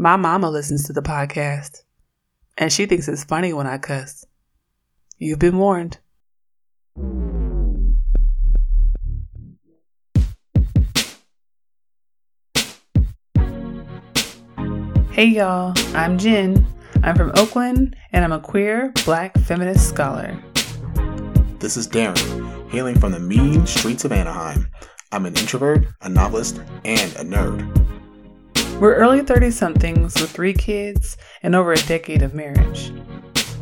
My mama listens to the podcast, and she thinks it's funny when I cuss. You've been warned. Hey y'all, I'm Jen. I'm from Oakland, and I'm a queer, black feminist scholar. This is Darren, hailing from the mean streets of Anaheim. I'm an introvert, a novelist, and a nerd. We're early 30 somethings with three kids and over a decade of marriage.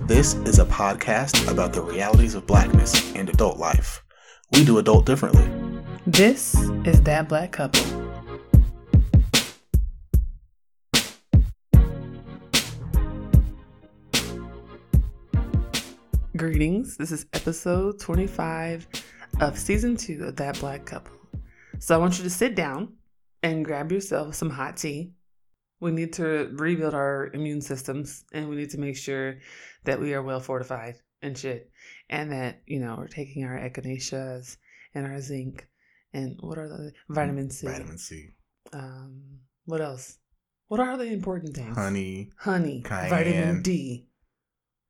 This is a podcast about the realities of blackness and adult life. We do adult differently. This is That Black Couple. Greetings. This is episode 25 of season two of That Black Couple. So I want you to sit down and grab yourself some hot tea. We need to rebuild our immune systems and we need to make sure that we are well fortified and shit. And that, you know, we're taking our echinaceas and our zinc and what are the vitamin C. Vitamin C. Um, what else? What are the important things? Honey. Honey, cayenne, vitamin D,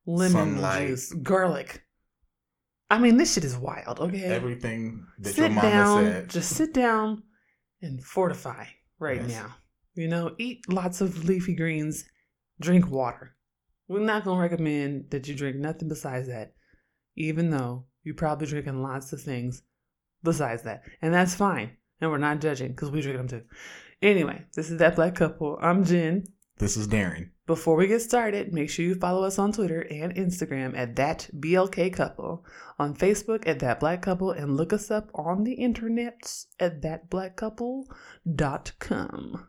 lemon sunlight. juice, garlic. I mean, this shit is wild, okay? Everything that your sit mama down, said. just sit down and fortify right Yes. now. You know, eat lots of leafy greens, drink water. We're not gonna recommend that you drink nothing besides that, even though you're probably drinking lots of things besides that, and that's fine. And we're not judging because we drink them too. Anyway, this is that black couple. I'm Jen. This is Darren. Before we get started, make sure you follow us on Twitter and Instagram at that BLK couple, on Facebook at that black couple, and look us up on the internets at thatblackcouple.com.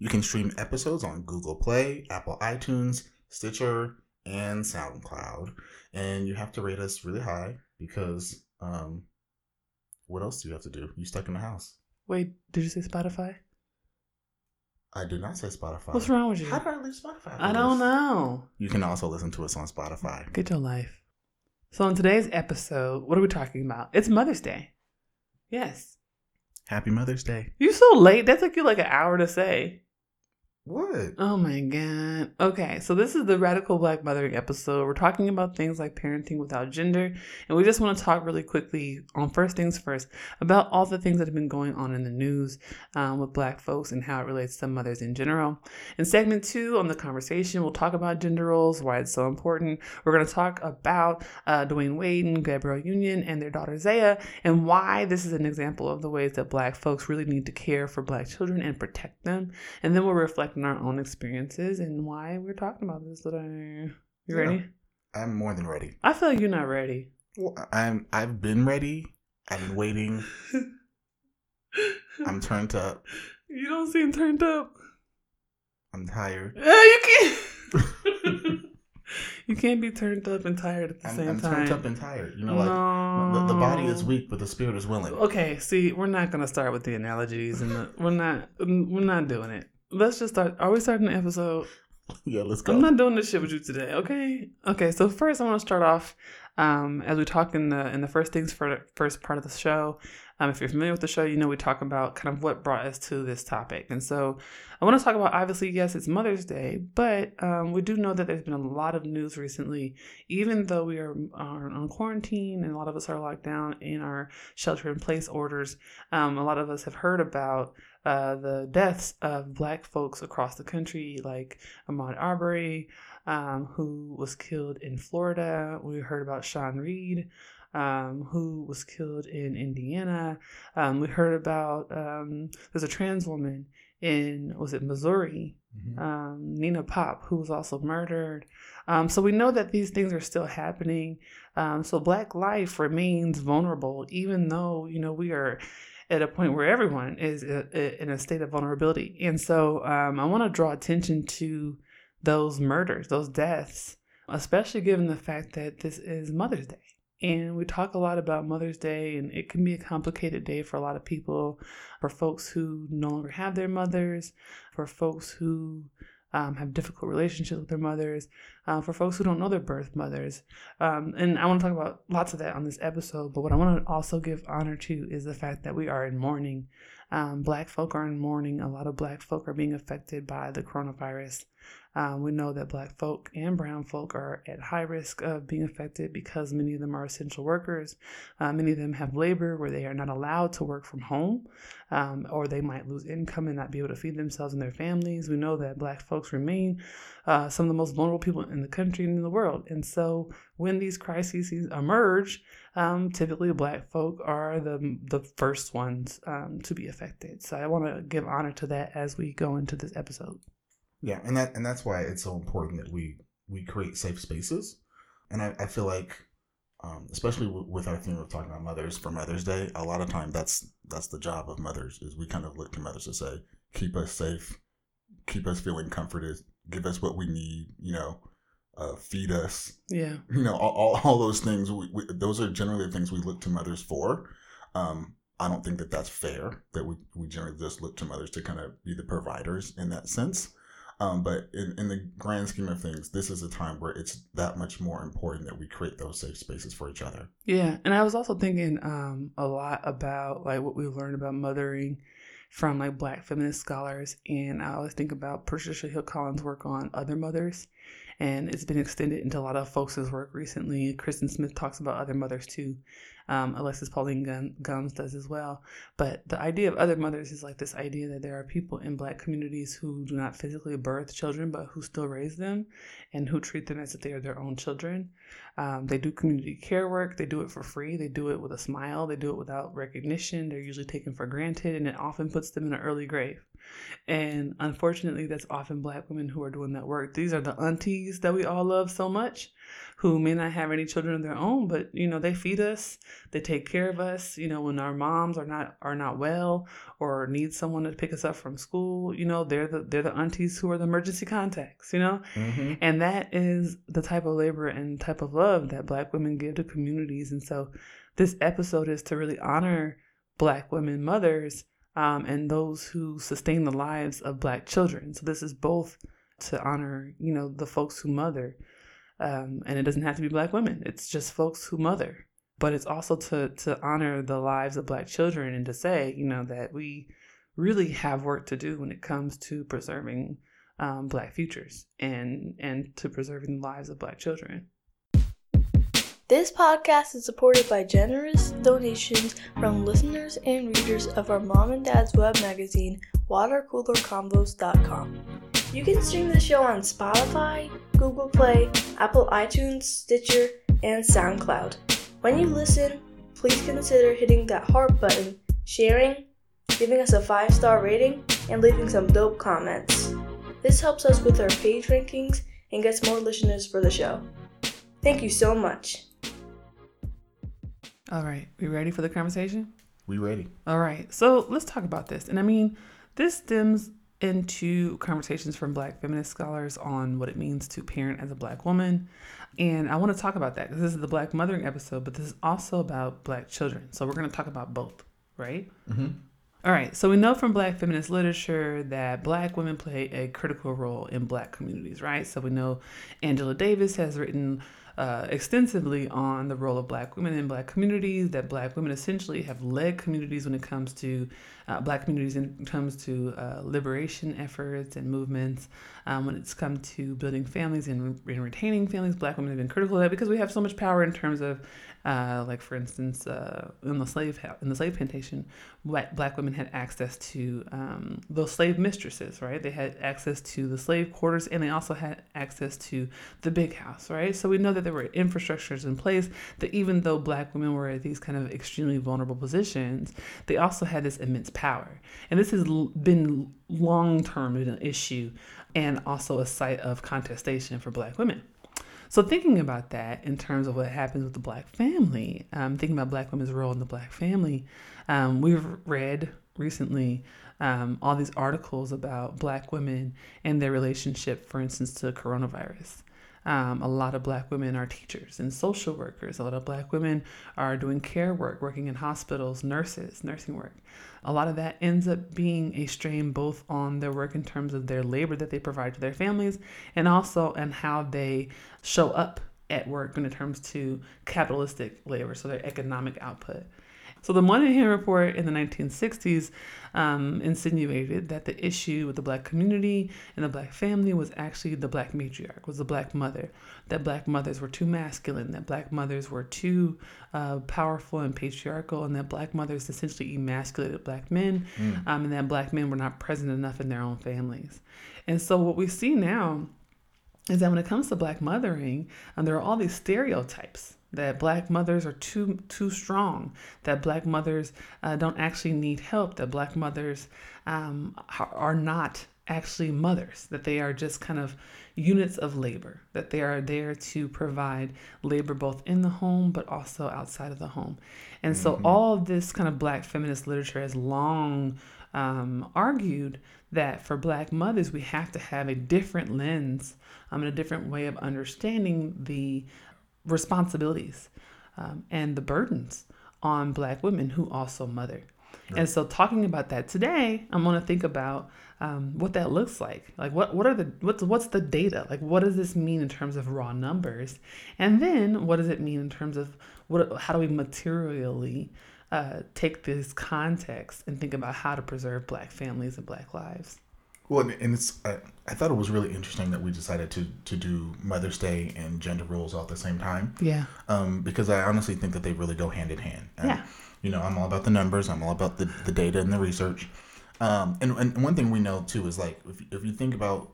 You can stream episodes on Google Play, Apple iTunes, Stitcher, and SoundCloud. And you have to rate us really high because um what else do you have to do? You stuck in the house. Wait, did you say Spotify? I did not say Spotify. What's wrong with you? How did I leave Spotify? I don't know. You can also listen to us on Spotify. Get your life. So, in today's episode, what are we talking about? It's Mother's Day. Yes. Happy Mother's Day. You're so late. That took you like an hour to say. What? Oh my god. Okay, so this is the Radical Black Mothering episode. We're talking about things like parenting without gender, and we just want to talk really quickly on first things first about all the things that have been going on in the news um, with black folks and how it relates to mothers in general. In segment two, on the conversation, we'll talk about gender roles, why it's so important. We're going to talk about uh, Dwyane Wade and Gabrielle Union and their daughter Zaya, and why this is an example of the ways that black folks really need to care for black children and protect them. And then we'll reflect on our own experiences and why we're talking about this today. You Yeah. ready? I'm more than ready. I feel like you're not ready. Well, I'm I've been ready. I've been waiting. I'm turned up. You don't seem turned up. I'm tired. Yeah, you can't. you can't be turned up and tired at the I'm, same I'm time. turned up and tired. You know, like the, the body is weak, but the spirit is willing. Okay, see, we're not gonna start with the analogies, and the, we're not, we're not doing it. Let's just start. Are we starting the episode? Yeah, let's go. I'm not doing this shit with you today, okay? Okay, so first I want to start off um, as we talk in the in the first things for the first part of the show. Um, if you're familiar with the show, you know we talk about kind of what brought us to this topic, and so I want to talk about obviously yes, it's Mother's Day, but um, we do know that there's been a lot of news recently. Even though we are, are on quarantine and a lot of us are locked down in our shelter in place orders, um, a lot of us have heard about uh, the deaths of Black folks across the country, like Ahmaud Arbery, um, who was killed in Florida. We heard about Sean Reed, um, who was killed in Indiana. Um, we heard about um, there's a trans woman in was it Missouri, Mhm. um, Nina Pop, who was also murdered. Um, so we know that these things are still happening. Um, so Black life remains vulnerable, even though you know we are at a point where everyone is uh, uh, in a state of vulnerability. And so um, I want to draw attention to those murders, those deaths, especially given the fact that this is Mother's Day. And we talk a lot about Mother's Day, and it can be a complicated day for a lot of people, for folks who no longer have their mothers, for folks who um, have difficult relationships with their mothers, uh, for folks who don't know their birth mothers. Um, and I want to talk about lots of that on this episode. But what I want to also give honor to is the fact that we are in mourning Um, black folk are in mourning. A lot of black folk are being affected by the coronavirus. Um, we know that black folk and brown folk are at high risk of being affected because many of them are essential workers. Uh, many of them have labor where they are not allowed to work from home, um, or they might lose income and not be able to feed themselves and their families. We know that black folks remain uh, some of the most vulnerable people in the country and in the world. And so when these crises emerge, um, typically black folk are the, the first ones um, to be affected. So I want to give honor to that as we go into this episode. Yeah, and that and that's why it's so important that we we create safe spaces. And I, I feel like, um, especially w- with our theme of talking about mothers for Mother's Day, a lot of time that's that's the job of mothers is we kind of look to mothers to say, keep us safe, keep us feeling comforted, give us what we need, you know, uh, feed us. Yeah. You know, all, all, all those things. We, we, those are generally the things we look to mothers for. Um, I don't think that that's fair that we, we generally just look to mothers to kind of be the providers in that sense. Um, but in, in the grand scheme of things, this is a time where it's that much more important that we create those safe spaces for each other. Yeah. And I was also thinking um, a lot about like what we learned about mothering from like black feminist scholars. And I always think about Patricia Hill Collins' work on other mothers. And it's been extended into a lot of folks' work recently. Christen Smith talks about other mothers too. Um, Alexis Pauline Gumbs does as well. But the idea of other mothers is like this idea that there are people in black communities who do not physically birth children, but who still raise them and who treat them as if they are their own children. Um, they do community care work. They do it for free. They do it with a smile. They do it without recognition. They're usually taken for granted, and it often puts them in an early grave. And unfortunately, that's often black women who are doing that work. These are the aunties that we all love so much who may not have any children of their own, but you know, they feed us, they take care of us, you know, when our moms are not are not well or need someone to pick us up from school, you know, they're the they're the aunties who are the emergency contacts, you know? Mm-hmm. And that is the type of labor and type of love that black women give to communities. And so this episode is to really honor black women mothers um, and those who sustain the lives of black children. So this is both to honor, you know, the folks who mother. Um, and it doesn't have to be black women. It's just folks who mother. But it's also to to honor the lives of black children and to say, you know, that we really have work to do when it comes to preserving um, black futures and and to preserving the lives of black children. This podcast is supported by generous donations from listeners and readers of our mom and dad's web magazine, watercoolerconvos.com. You can stream the show on Spotify, Google Play, Apple iTunes, Stitcher, and SoundCloud. When you listen, please consider hitting that heart button, sharing, giving us a five star rating, and leaving some dope comments. This helps us with our page rankings and gets more listeners for the show. Thank you so much. All right, we ready for the conversation? We ready. All right, so let's talk about this. And I mean, this stems into conversations from Black feminist scholars on what it means to parent as a Black woman. And I want to talk about that because this is the Black mothering episode, but this is also about Black children. So we're going to talk about both, right? Mm-hmm. All right, so we know from Black feminist literature that Black women play a critical role in Black communities, right? So we know Angela Davis has written uh, extensively on the role of Black women in Black communities. That Black women essentially have led communities when it comes to uh, Black communities in comes to uh, liberation efforts and movements. Um, when it's come to building families and, and, retaining families, Black women have been critical of that because we have so much power in terms of uh, like for instance, uh, in the slave in the slave plantation, black, women had access to um, those slave mistresses, right? They had access to the slave quarters, and they also had access to the big house, right? So we know that there were infrastructures in place that even though black women were at these kind of extremely vulnerable positions, they also had this immense power, and this has been long term an issue, and also a site of contestation for black women. So thinking about that in terms of what happens with the black family, um, thinking about black women's role in the black family, um, we've read recently um, all these articles about black women and their relationship, for instance, to coronavirus. Um, a lot of black women are teachers and social workers. A lot of black women are doing care work, working in hospitals, nurses, nursing work. A lot of that ends up being a strain both on their work in terms of their labor that they provide to their families and also on how they show up at work when it comes to capitalistic labor, so their economic output. So the Moynihan Report in the 1960s um, insinuated that the issue with the black community and the black family was actually the black matriarch, was the black mother. That black mothers were too masculine, that black mothers were too uh, powerful and patriarchal, and that black mothers essentially emasculated black men, Mm. um, and that black men were not present enough in their own families. And so what we see now is that when it comes to black mothering, um, there are all these stereotypes that black mothers are too too strong, that black mothers uh, don't actually need help, that black mothers um, are not actually mothers, that they are just kind of units of labor, that they are there to provide labor both in the home but also outside of the home. And so all of this kind of black feminist literature has long um, argued that for black mothers, we have to have a different lens um, and a different way of understanding the responsibilities um, and the burdens on black women who also mother. And so, talking about that today, I'm going to think about um, what that looks like. Like, what what are the what's what's the data? Like, what does this mean in terms of raw numbers? And then, what does it mean in terms of what? How do we materially uh, take this context and think about how to preserve Black families and Black lives? Well, and- it's I, I thought it was really interesting that we decided to to do Mother's Day and gender roles all at the same time. Yeah. um, because I honestly think that they really go hand in hand. And, Yeah. You know, I'm all about the numbers. I'm all about the, the data and the research. Um, and, and one thing we know too is like if, if you think about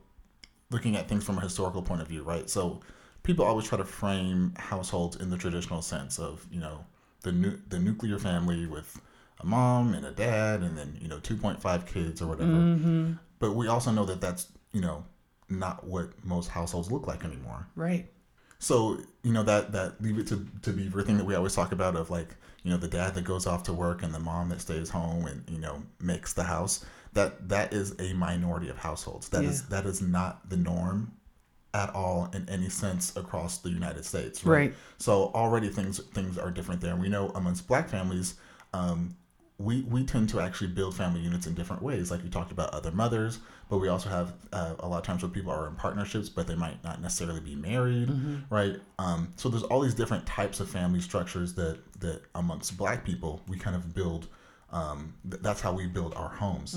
looking at things from a historical point of view, right? So people always try to frame households in the traditional sense of you know the nu- the nuclear family with a mom and a dad and then you know 2.5 kids or whatever. Mm-hmm. But we also know that that's you know not what most households look like anymore. Right. So you know that that leave it to to Beaver thing that we always talk about of like you know the dad that goes off to work and the mom that stays home and you know makes the house. That that is a minority of households. That is Yeah. that is not the norm at all in any sense across the United States. Right. So already things things are different there. And we know amongst Black families, um, we we tend to actually build family units in different ways. Like you talked about other mothers, but we also have uh, a lot of times where people are in partnerships, but they might not necessarily be married, right? Um, so there's all these different types of family structures that that amongst Black people we kind of build. Um, th- that's how we build our homes.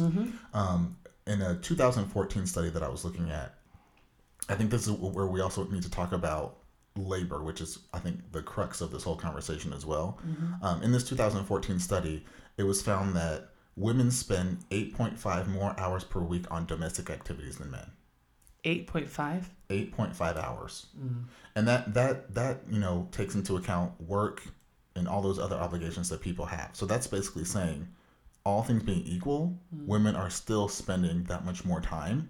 Um, in a 2014 study that I was looking at, I think this is where we also need to talk about labor, which is, I think, the crux of this whole conversation as well. Um, in this 2014 study, it was found that women spend 8.5 more hours per week on domestic activities than men. 8.5. 8.5 hours. Mm. And that, that, that, you know, takes into account work and all those other obligations that people have. So that's basically saying, all things being equal, mm. women are still spending that much more time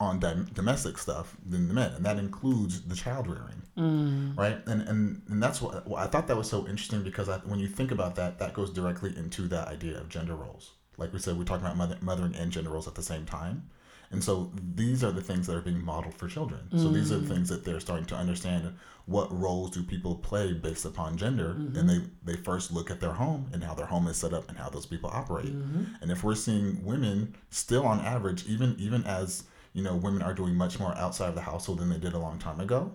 on dom- domestic stuff than the men, and that includes the child rearing, mm. right? And and and that's what well, I thought that was so interesting because I, when you think about that, that goes directly into that idea of gender roles. Like we said, we're talking about mother, mothering and gender roles at the same time, and so these are the things that are being modeled for children. So these are the mm. things that they're starting to understand. What roles do people play based upon gender? And mm-hmm. they they first look at their home and how their home is set up and how those people operate. Mm-hmm. And if we're seeing women still on average, even even as you know, women are doing much more outside of the household than they did a long time ago.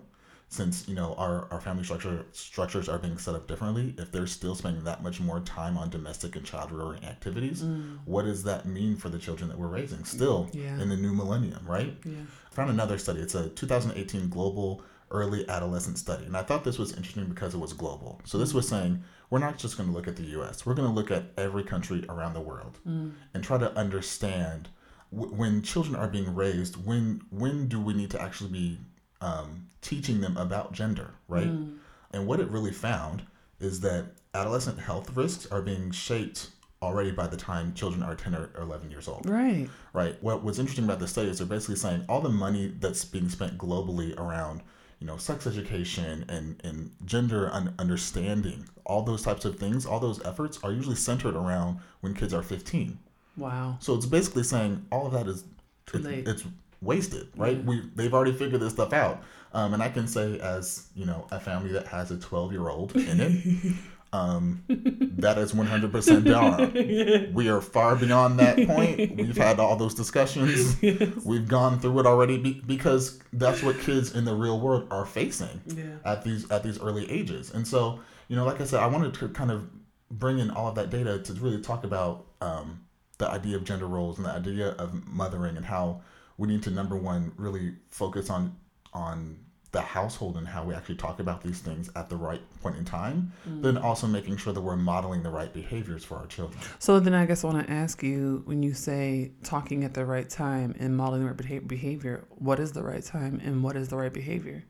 Since you know our, our family structure structures are being set up differently, if they're still spending that much more time on domestic and child rearing activities, mm. what does that mean for the children that we're raising still Yeah. in the new millennium, right? Yeah. I found another study. It's a 2018 global early adolescent study. And I thought this was interesting because it was global. So this was saying we're not just going to look at the US, we're going to look at every country around the world mm. and try to understand w- when children are being raised, when when do we need to actually be um, teaching them about gender, right? And what it really found is that adolescent health risks are being shaped already by the time children are 10 or 11 years old Right. right? What was interesting about the study is they're basically saying all the money that's being spent globally around, you know, sex education and and gender un- understanding, all those types of things, all those efforts are usually centered around when kids are 15. Wow. So it's basically saying all of that is Too late. it's wasted, right? We they've already figured this stuff out. Um, and I can say as, you know, a family that has a 12-year-old in it, um, that is 100% done. We are far beyond that point. We've had all those discussions. We've gone through it already be- because that's what kids in the real world are facing Yeah. at these at these early ages. And so, you know, like I said, I wanted to kind of bring in all of that data to really talk about um, the idea of gender roles and the idea of mothering and how we need to number one really focus on on the household and how we actually talk about these things at the right point in time, Mm. then also making sure that we're modeling the right behaviors for our children. So then I guess I want to ask you when you say talking at the right time and modeling the right behavior, what is the right time and what is the right behavior?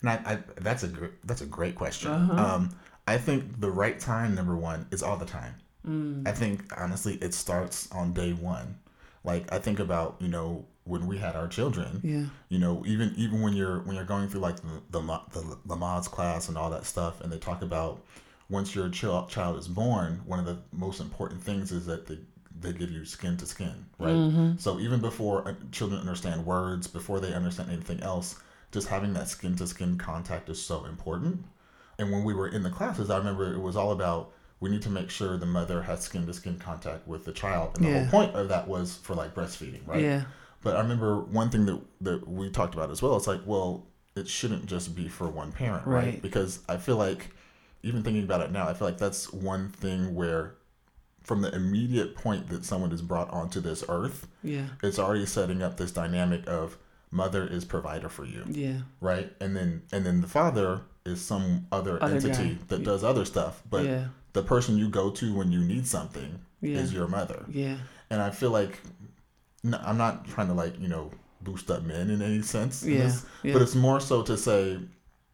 And I, I that's a gr- that's a great question. Uh-huh. Um, I think the right time, number one, is all the time. Mm. I think honestly, it starts on day one. Like I think about you know when we had our children. Yeah. You know, even even when you're when you're going through like the the, Ma- the Lamaze class and all that stuff, and they talk about once your child child is born, one of the most important things is that they they give you skin to skin, right? Mhm. So even before uh, children understand words, before they understand anything else, just having that skin to skin contact is so important. And when we were in the classes, I remember it was all about we need to make sure the mother has skin to skin contact with the child. And the Yeah. whole point of that was for like breastfeeding, right? Yeah. But I remember one thing that that we talked about as well. It's like, well, it shouldn't just be for one parent, right? Right. Because I feel like, even thinking about it now, I feel like that's one thing where, from the immediate point that someone is brought onto this earth, Yeah. it's already setting up this dynamic of mother is provider for you, Yeah. right? And then and then the father is some other, Other entity guy. that does other stuff, but yeah. The person you go to when you need something Yeah. is your mother Yeah. and I feel like I'm not trying to like you know boost up men in any sense, in Yeah, this, yeah. but it's more so to say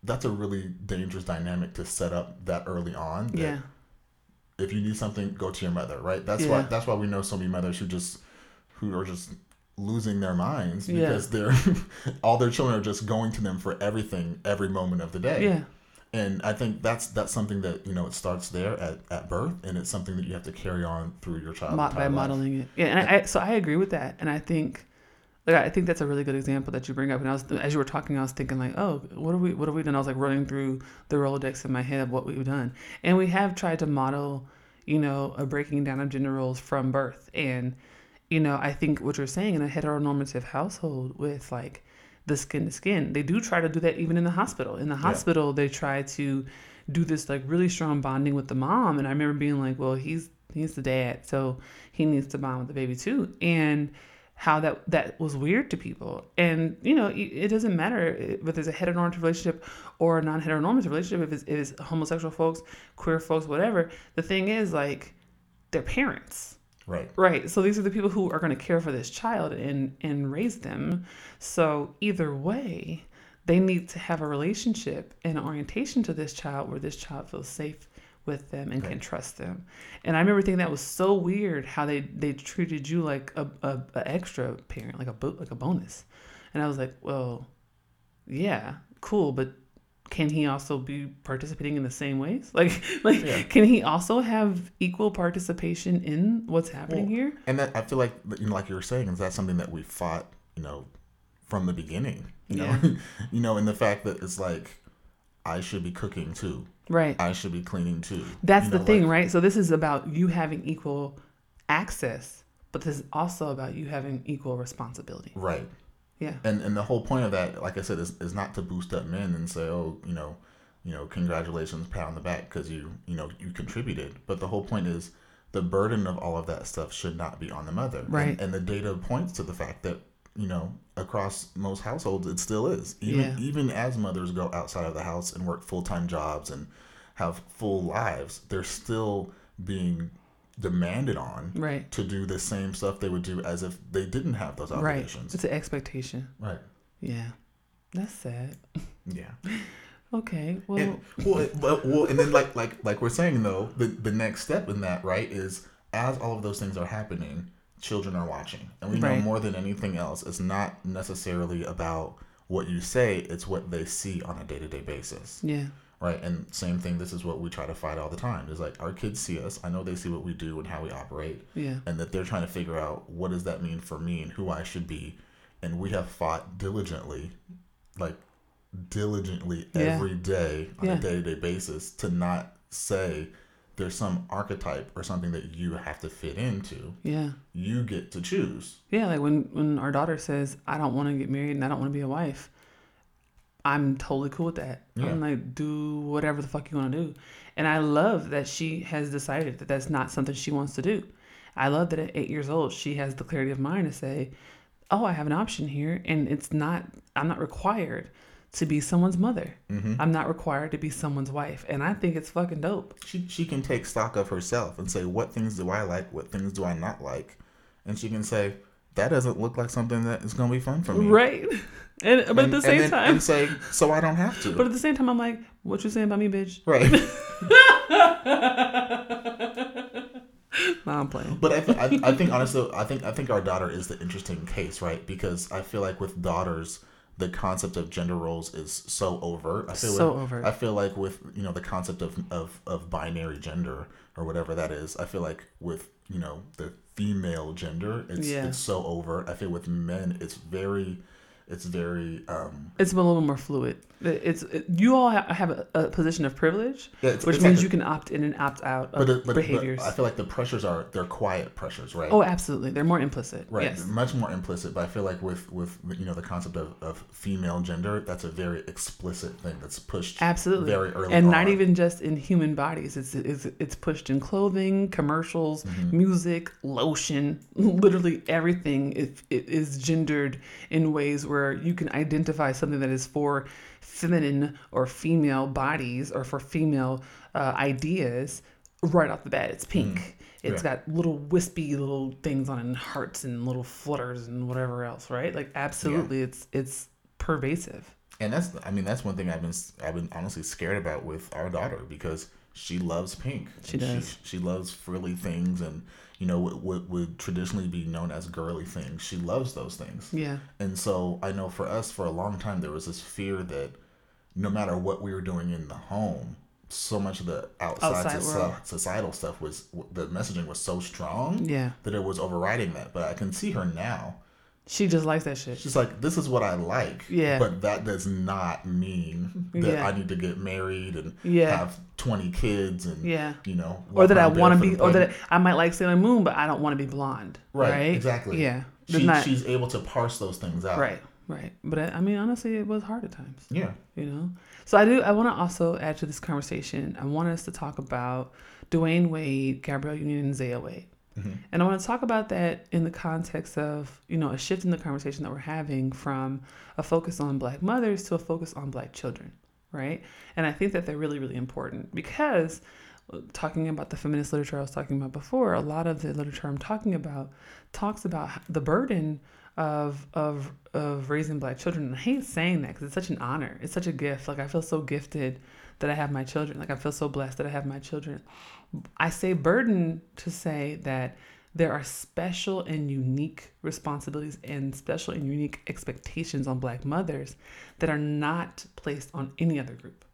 that's a really dangerous dynamic to set up that early on. that Yeah. If you need something, go to your mother, right? That's why that's why we know so many mothers who just who are just losing their minds Yeah. because they're all their children are just going to them for everything every moment of the day Yeah. And I think that's that's something that you know it starts there at, at birth, and it's something that you have to carry on through your child Mo- by modeling it. Yeah, and I, I so I agree with that, and I think, like, I think that's a really good example that you bring up. And I was, as you were talking, I was thinking like, oh, what are we, what have we done? I was like running through the Rolodex in my head of what we've done, and we have tried to model, you know, a breaking down of gender roles from birth, and, you know, I think what you're saying in a heteronormative household with like the skin to skin, they do try to do that even in the hospital. In the hospital, they try to do this like really strong bonding with the mom, and I remember being like, well, he's he's the dad, so he needs to bond with the baby too, and how that that was weird to people. And you know, it, it doesn't matter whether it's a heteronormative relationship or a non-heteronormative relationship. If it's, if it's homosexual folks, queer folks, whatever. The thing is, like, they're parents. Right. Right. So these are the people who are going to care for this child and and raise them. So either way, they need to have a relationship and an orientation to this child where this child feels safe with them and can trust them. And I remember thinking that was so weird how they they treated you like a, a, a extra parent, like a bo- like a bonus. And I was like, well, yeah, cool, but can he also be participating in the same ways? Like, like, Yeah. can he also have equal participation in what's happening Well, here? And that I feel like you know, like you were saying, is that something that we fought, you know, from the beginning. You know, you know, and the fact that it's like I should be cooking too. Right. I should be cleaning too. That's You the thing, like- right? So this is about you having equal access, but this is also about you having equal responsibility. Right. Yeah. And and the whole point of that, like I said, is, is not to boost up men and say, oh, you know, you know, congratulations, pat on the back because you, you know, you contributed. But the whole point is the burden of all of that stuff should not be on the mother. And- Right. And, the data points to the fact that, you know, across most households, it still is. Even Yeah. even as mothers go outside of the house and work full time jobs and have full lives, they're still being demanded on Right. to do the same stuff they would do as if they didn't have those obligations. Right. It's an expectation. Right. Yeah. That's sad. Yeah. Okay. Well, And, well, well, and then like like like we're saying though, the the next step in that right is as all of those things are happening, children are watching, and we know more than anything else, it's not necessarily about what you say; it's what they see on a day to day basis, yeah. Right? And same thing. This is what we try to fight all the time. Is like our kids see us. I know they see what we do and how we operate, Yeah. and that they're trying to figure out what does that mean for me and who I should be. And we have fought diligently, like diligently Yeah. every day on Yeah. a day to day basis to not say there's some archetype or something that you have to fit into. Yeah. You get to choose. Yeah. Like when when our daughter says, "I don't want to get married and I don't want to be a wife," I'm totally cool with that. Yeah. I'm like, do whatever the fuck you want to do. And I love that she has decided that that's not something she wants to do. I love that at eight years old, she has the clarity of mind to say, oh, I have an option here. And it's not, I'm not required to be someone's mother. Mm-hmm. I'm not required to be someone's wife. And I think it's fucking dope. She she can take stock of herself and say what things do I like, what things do I not like, and she can say that doesn't look like something that is gonna be fun for me. Right. And, but at And- the and same then- time, and say so I don't have to. but at the same time, I'm like, what you saying about me, bitch? right. nah, I'm playing. But I, I, I think honestly, I think I think our daughter is the interesting case, right? Because I feel like with daughters, the concept of gender roles is so overt. I feel So with, overt. I feel like with you know the concept of, of of binary gender or whatever that is. I feel like with you know the female gender, it's Yeah. it's so overt. I feel with men, it's very, it's very. um It's a little more fluid. It's it, you all have a, a position of privilege, yeah, it's, which it's means like you can opt in and opt out of but, it- but, behaviors. but I feel like the pressures are they're quiet pressures, right? oh, absolutely, they're more implicit. Right, Yes, much more implicit. But I feel like with with you know the concept of, of female gender, that's a very explicit thing that's pushed absolutely. very early and on. not even just in human bodies. It's it's it's pushed in clothing, commercials, Mm-hmm. music, lotion. Literally everything is, it is gendered in ways where you can identify something that is for feminine or female bodies or for female uh, ideas right off the bat. It's pink. It's Mm. Yeah. got little wispy little things on it, and hearts and little flutters and whatever else, right? Like absolutely, it's it's pervasive. and that's I mean that's one thing I've been I've been honestly scared about with our daughter because she loves pink. She does. She, loves frilly things and you know what, what would traditionally be known as girly things. She loves those things. Yeah. And so I know for us, for a long time, there was this fear that no matter what we were doing in the home, so much of the outside, Outside soci- societal stuff was the messaging was so strong Yeah. that it was overriding that. But I can see her now. She just likes that shit. She's like, "This is what I like." Yeah. But that does not mean that Yeah. I need to get married and Yeah. have twenty kids and Yeah. you know, or that I want to be, or that I might like Sailor Moon, but I don't want to be blonde. Right, Right. exactly. Yeah. She, not- she's able to parse those things out. right. Right. But I, I mean, honestly, it was hard at times. Yeah. You know. So I do. I want to also add to this conversation. I want us to talk about Dwyane Wade, Gabrielle Union, and Zaya Wade. Mhm. And I want to talk about that in the context of, you know, a shift in the conversation that we're having from a focus on black mothers to a focus on black children, right? And I think that they're really, really important because uh, talking about the feminist literature I was talking about before, a lot of the literature I'm talking about talks about the burden of of of raising black children. And I hate saying that because it's such an honor. It's such a gift. Like I feel so gifted that I have my children. Like I feel so blessed that I have my children. I say burden to say that there are special and unique responsibilities and special and unique expectations on black mothers that are not placed on any other group.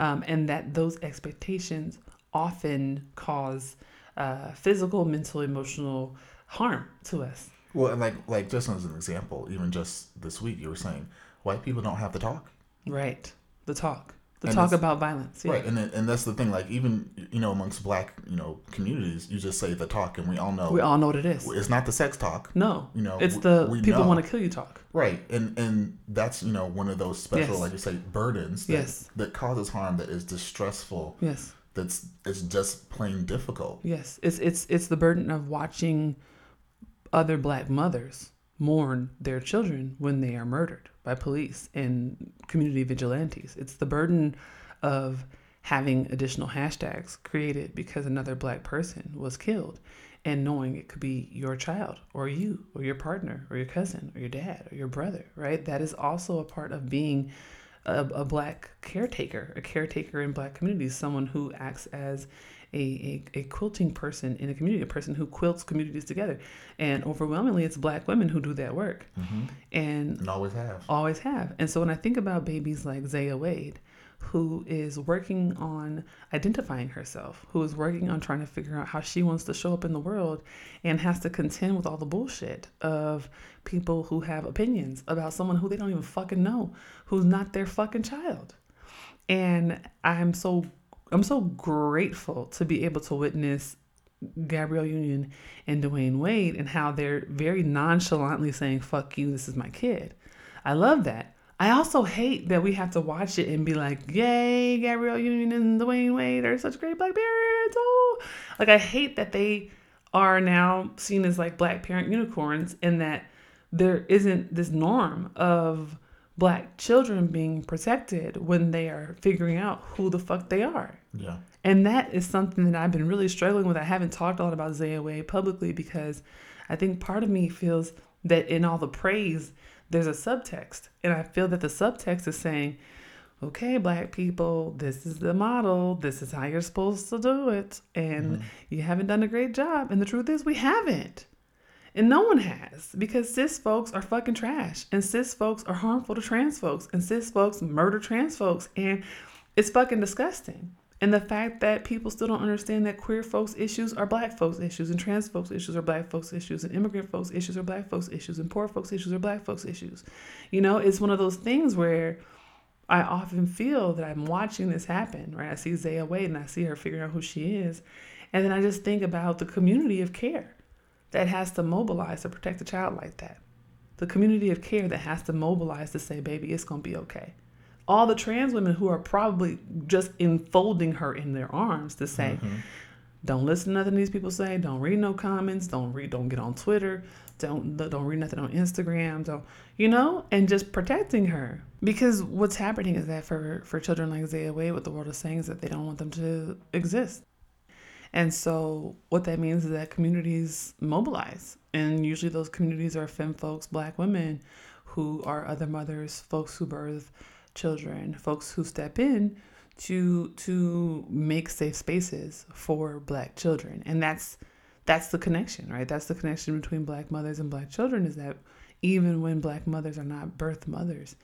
Um, and that those expectations often cause uh, physical, mental, emotional harm to us. Well, and like like just as an example, even just this week, you were saying white people don't have to talk, Right. The talk. The And talk about violence. Yeah. right? And and that's the thing. Like even you know amongst black you know communities, you just say the talk, and we all know We all know what it is. it's not the sex talk, No. you know, It's we- the we people know. want to kill you talk. right? And and that's you know one of those special, Yes. like you say, burdens that, Yes. that causes harm that is distressful. Yes. That's it's just plain difficult. Yes, it's it's it's the burden of watching other black mothers mourn their children when they are murdered by police and community vigilantes. It's the burden of having additional hashtags created because another black person was killed and knowing it could be your child or you or your partner or your cousin or your dad or your brother, right? That is also a part of being a, a black caretaker, a caretaker in black communities, someone who acts as a, a, a quilting person in a community, a person who quilts communities together. And overwhelmingly, it's black women who do that work mm-hmm. and And always have. always have. And so when I think about babies like Zaya Wade, who is working on identifying herself, who is working on trying to figure out how she wants to show up in the world and has to contend with all the bullshit of people who have opinions about someone who they don't even fucking know, who's not their fucking child. And I'm so I'm so grateful to be able to witness Gabrielle Union and Dwyane Wade and how they're very nonchalantly saying, fuck you, this is my kid. I love that. I also hate that we have to watch it and be like, "Yay, Gabrielle Union and Dwyane Wade are such great black parents!" Oh, like I hate that they are now seen as like black parent unicorns, and that there isn't this norm of black children being protected when they are figuring out who the fuck they are. Yeah. And that is something that I've been really struggling with. I haven't talked a lot about Zaya Wade publicly because I think part of me feels that in all the praise, there's a subtext. And I feel that the subtext is saying, okay, black people, this is the model. This is how you're supposed to do it. And Mhm. you haven't done a great job. And the truth is, we haven't. And no one has because cis folks are fucking trash. And cis folks are harmful to trans folks. And cis folks murder trans folks. And it's fucking disgusting. And the fact that people still don't understand that queer folks' issues are black folks' issues, and trans folks' issues are black folks' issues, and immigrant folks' issues are black folks' issues, and poor folks' issues are black folks' issues. You know, it's one of those things where I often feel that I'm watching this happen, right? I see Zaya Wade and I see her figuring out who she is. And then I just think about the community of care that has to mobilize to protect a child like that. The community of care that has to mobilize to say, baby, it's going to be okay. All the trans women who are probably just enfolding her in their arms to say, Mhm. don't listen to nothing these people say. Don't read no comments. Don't read. Don't get on Twitter. Don't don't read nothing on Instagram. Don't you know? And just protecting her because what's happening is that for for children like Zaya Wade, what the world is saying is that they don't want them to exist. And so what that means is that communities mobilize, and usually those communities are femme folks, black women, who are other mothers, folks who birth children, folks who step in to to make safe spaces for black children. And that's that's the connection right? That's the connection between black mothers and black children is that even when black mothers are not birth mothers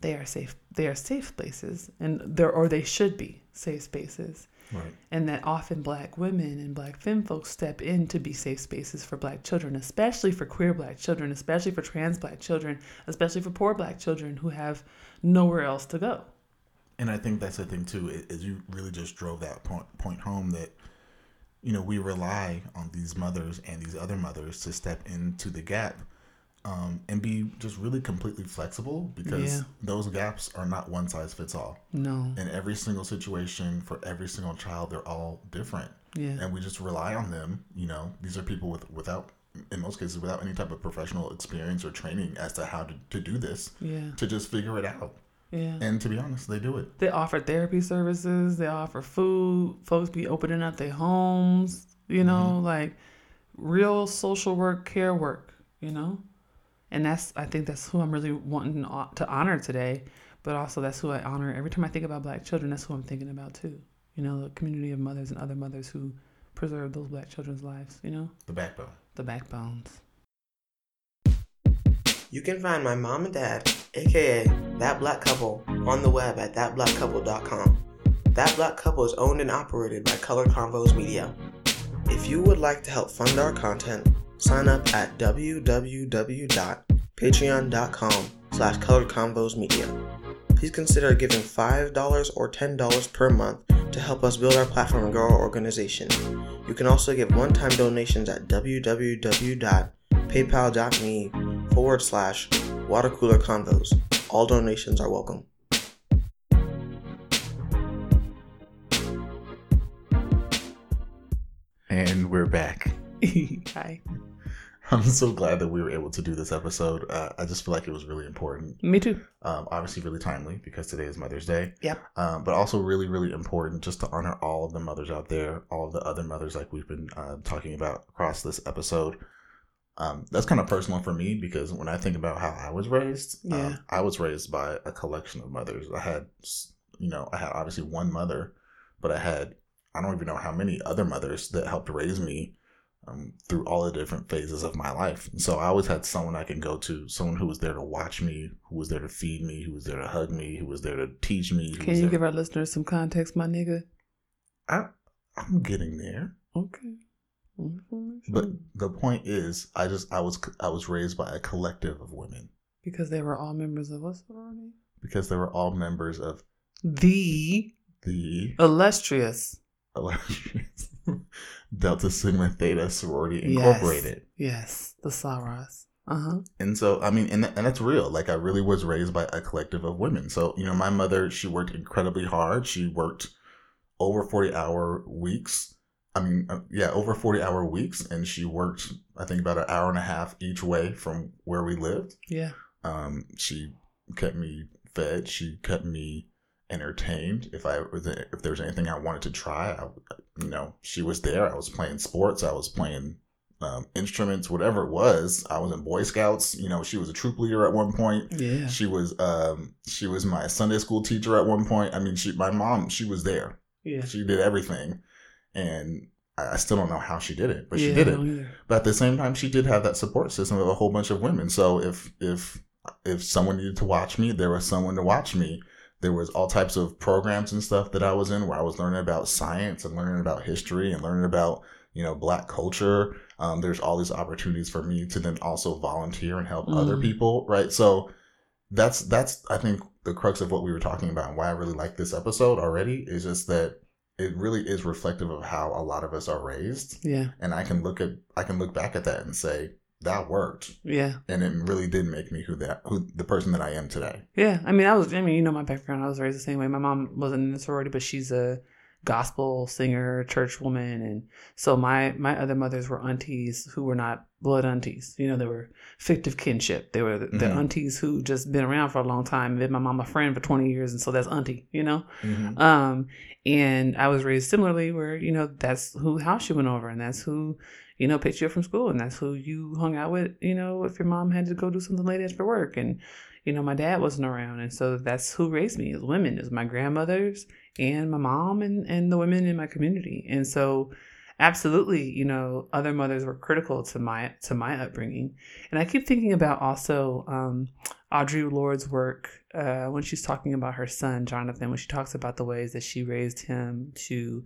they are safe they are safe places and there or they should be safe spaces. Right. and that often black women and black femme folks step in to be safe spaces for black children, especially for queer black children, especially for trans black children, especially for poor black children who have nowhere else to go. And I think that's the thing too, is you really just drove that point point home that, you know, we rely on these mothers and these other mothers to step into the gap, um, and be just really completely flexible because Yeah. those gaps are not one size fits all. No. In every single situation for every single child, they're all different, Yeah. and we just rely on them. You know, these are people with without, in most cases, without any type of professional experience or training as to how to, to do this, Yeah. to just figure it out. Yeah. And to be honest, they do it. They offer therapy services, they offer food, folks be opening up their homes, you know, mm-hmm. like real social work, care work, you know? And that's, I think that's who I'm really wanting to honor today, but also that's who I honor. Every time I think about black children, that's who I'm thinking about too. You know, the community of mothers and other mothers who preserve those black children's lives, you know? The backbone. The backbones. You can find my mom and dad, aka That Black Couple, on the web at thatblackcouple.com. That Black Couple is owned and operated by Color Convos Media. If you would like to help fund our content, sign up at www.patreon.com slash coloredconvosmedia. Please consider giving $5 or $10 per month to help us build our platform and grow our organization. You can also give one-time donations at www.paypal.me forward slash water cooler convos. All donations are welcome. And we're back. Hi. I'm so glad that we were able to do this episode. Uh, I just feel like it was really important. Me too. Um, obviously, really timely because today is Mother's Day. Yep. Um, but also really, really important just to honor all of the mothers out there, all of the other mothers like we've been uh, talking about across this episode. Um, that's kind of personal for me because when I think about how I was raised, Yeah. um, I was raised by a collection of mothers. I had, you know, I had obviously one mother, but I had I don't even know how many other mothers that helped raise me um, through all the different phases of my life. So I always had someone I can go to, someone who was there to watch me, who was there to feed me, who was there to hug me, who was there to teach me. Can you give our listeners some context, my nigga? I, I'm getting there, Okay. But the point is, I just I was I was raised by a collective of women because they were all members of what's what sorority? because they were all members of The the illustrious. Delta Sigma Theta Sorority Yes. Incorporated. Yes, the Saras. Uh-huh. And so, I mean, and, and that's real. Like, I really was raised by a collective of women. So, you know, my mother, she worked incredibly hard. She worked over 40 hour weeks. I mean, uh, yeah, over 40 hour weeks. And she worked, I think, about an hour and a half each way from where we lived. Yeah. Um, she kept me fed. She kept me entertained. If I if there was anything I wanted to try, I, you know, she was there. I was playing sports. I was playing um, instruments, whatever it was. I was in Boy Scouts. You know, she was a troop leader at one point. Yeah. She was um, she was my Sunday school teacher at one point. I mean, she my mom she was there. Yeah. She did everything, and I I still don't know how she did it, but she did it. But at the same time, she did have that support system of a whole bunch of women. So if if if someone needed to watch me, there was someone to watch me. There was all types of programs and stuff that I was in where I was learning about science and learning about history and learning about you know black culture. Um, there's all these opportunities for me to then also volunteer and help other Mm. people, right? So that's that's I think the crux of what we were talking about and why I really like this episode already is just that it really is reflective of how a lot of us are raised Yeah. and I can look at I can look back at that and say that worked, Yeah. and it really did make me who that who the person that I am today. Yeah. I mean, I was, I mean, you know, my background, I was raised the same way. My mom wasn't in a sorority, but she's a gospel singer, church woman. And so my, my other mothers were aunties who were not blood aunties. You know, they were fictive kinship. They were the, the Mhm. aunties who just been around for a long time. Been my mom a friend for 20 years. And so that's auntie, you know? Um, and I was raised similarly where, you know, that's who house you went over and that's who, you know, picked you up from school and that's who you hung out with, you know, if your mom had to go do something late after work. And, you know, my dad wasn't around. And so that's who raised me is women, is my grandmothers and my mom and, and the women in my community. And so absolutely, you know, other mothers were critical to my to my upbringing. And I keep thinking about also um Audre Lorde's work uh, when she's talking about her son Jonathan, when she talks about the ways that she raised him to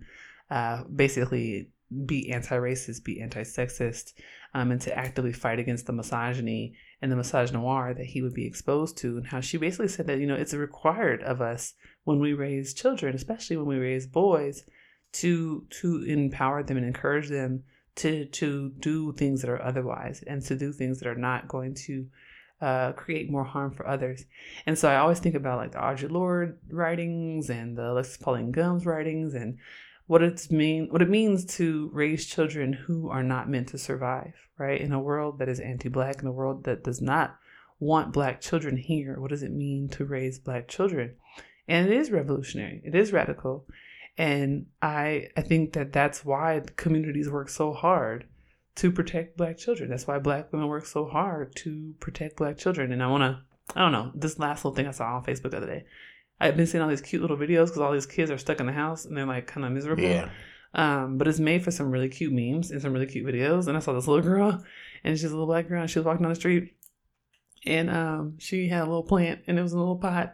uh, basically be anti-racist, be anti-sexist, um, and to actively fight against the misogyny and the misogynoir that he would be exposed to, and how she basically said that you know it's required of us when we raise children, especially when we raise boys, to to empower them and encourage them to to do things that are otherwise and to do things that are not going to uh, create more harm for others. And so I always think about like the Audre Lorde writings and the Alexis Pauline Gumbs writings and what it's mean what it means to raise children who are not meant to survive, right? In a world that is anti-black, in a world that does not want black children here, what does it mean to raise black children? And it is revolutionary. It is radical. And I I think that that's why communities work so hard to protect black children. That's why black women work so hard to protect black children. And I want to, I don't know, this last little thing I saw on Facebook the other day. I've been seeing all these cute little videos because all these kids are stuck in the house and they're like kind of miserable. Yeah, Um, but it's made for some really cute memes and some really cute videos. And I saw this little girl, and she's a little black girl, and she was walking down the street, and um, she had a little plant, and it was in a little pot,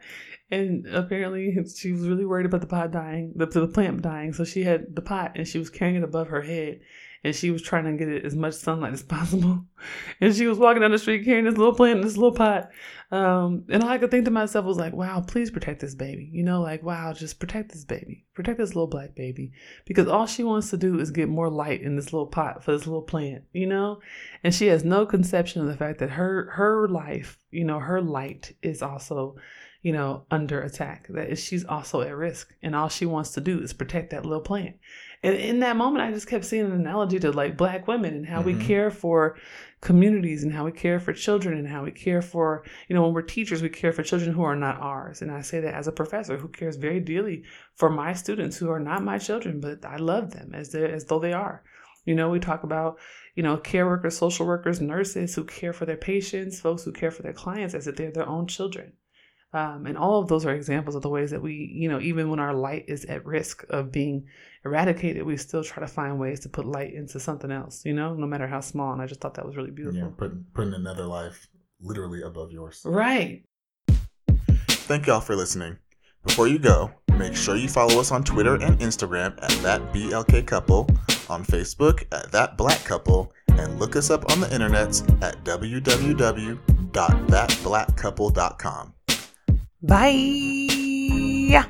and apparently she was really worried about the pot dying, the, the plant dying. So she had the pot, and she was carrying it above her head, and she was trying to get it as much sunlight as possible. And she was walking down the street carrying this little plant in this little pot. Um, and all I could think to myself was like, wow, please protect this baby. You know, like, wow, just protect this baby. Protect this little black baby. Because all she wants to do is get more light in this little pot for this little plant, you know? And she has no conception of the fact that her her life, you know, her light is also, you know, under attack. That she's also at risk. And all she wants to do is protect that little plant. And in that moment, I just kept seeing an analogy to like black women and how we Mhm. care for communities and how we care for children and how we care for, you know, when we're teachers, we care for children who are not ours. And I say that as a professor who cares very dearly for my students who are not my children, but I love them as they as though they are. You know, we talk about, you know, care workers, social workers, nurses who care for their patients, folks who care for their clients as if they're their own children. Um, and all of those are examples of the ways that we, you know, even when our light is at risk of being eradicated, we still try to find ways to put light into something else, you know, no matter how small. And I just thought that was really beautiful. yeah, putting putting another life literally above yours. Right. Thank y'all for listening. Before you go, make sure you follow us on Twitter and Instagram at that BLK couple, on Facebook at that black couple, and look us up on the internets at www.thatblackcouple.com. Bye.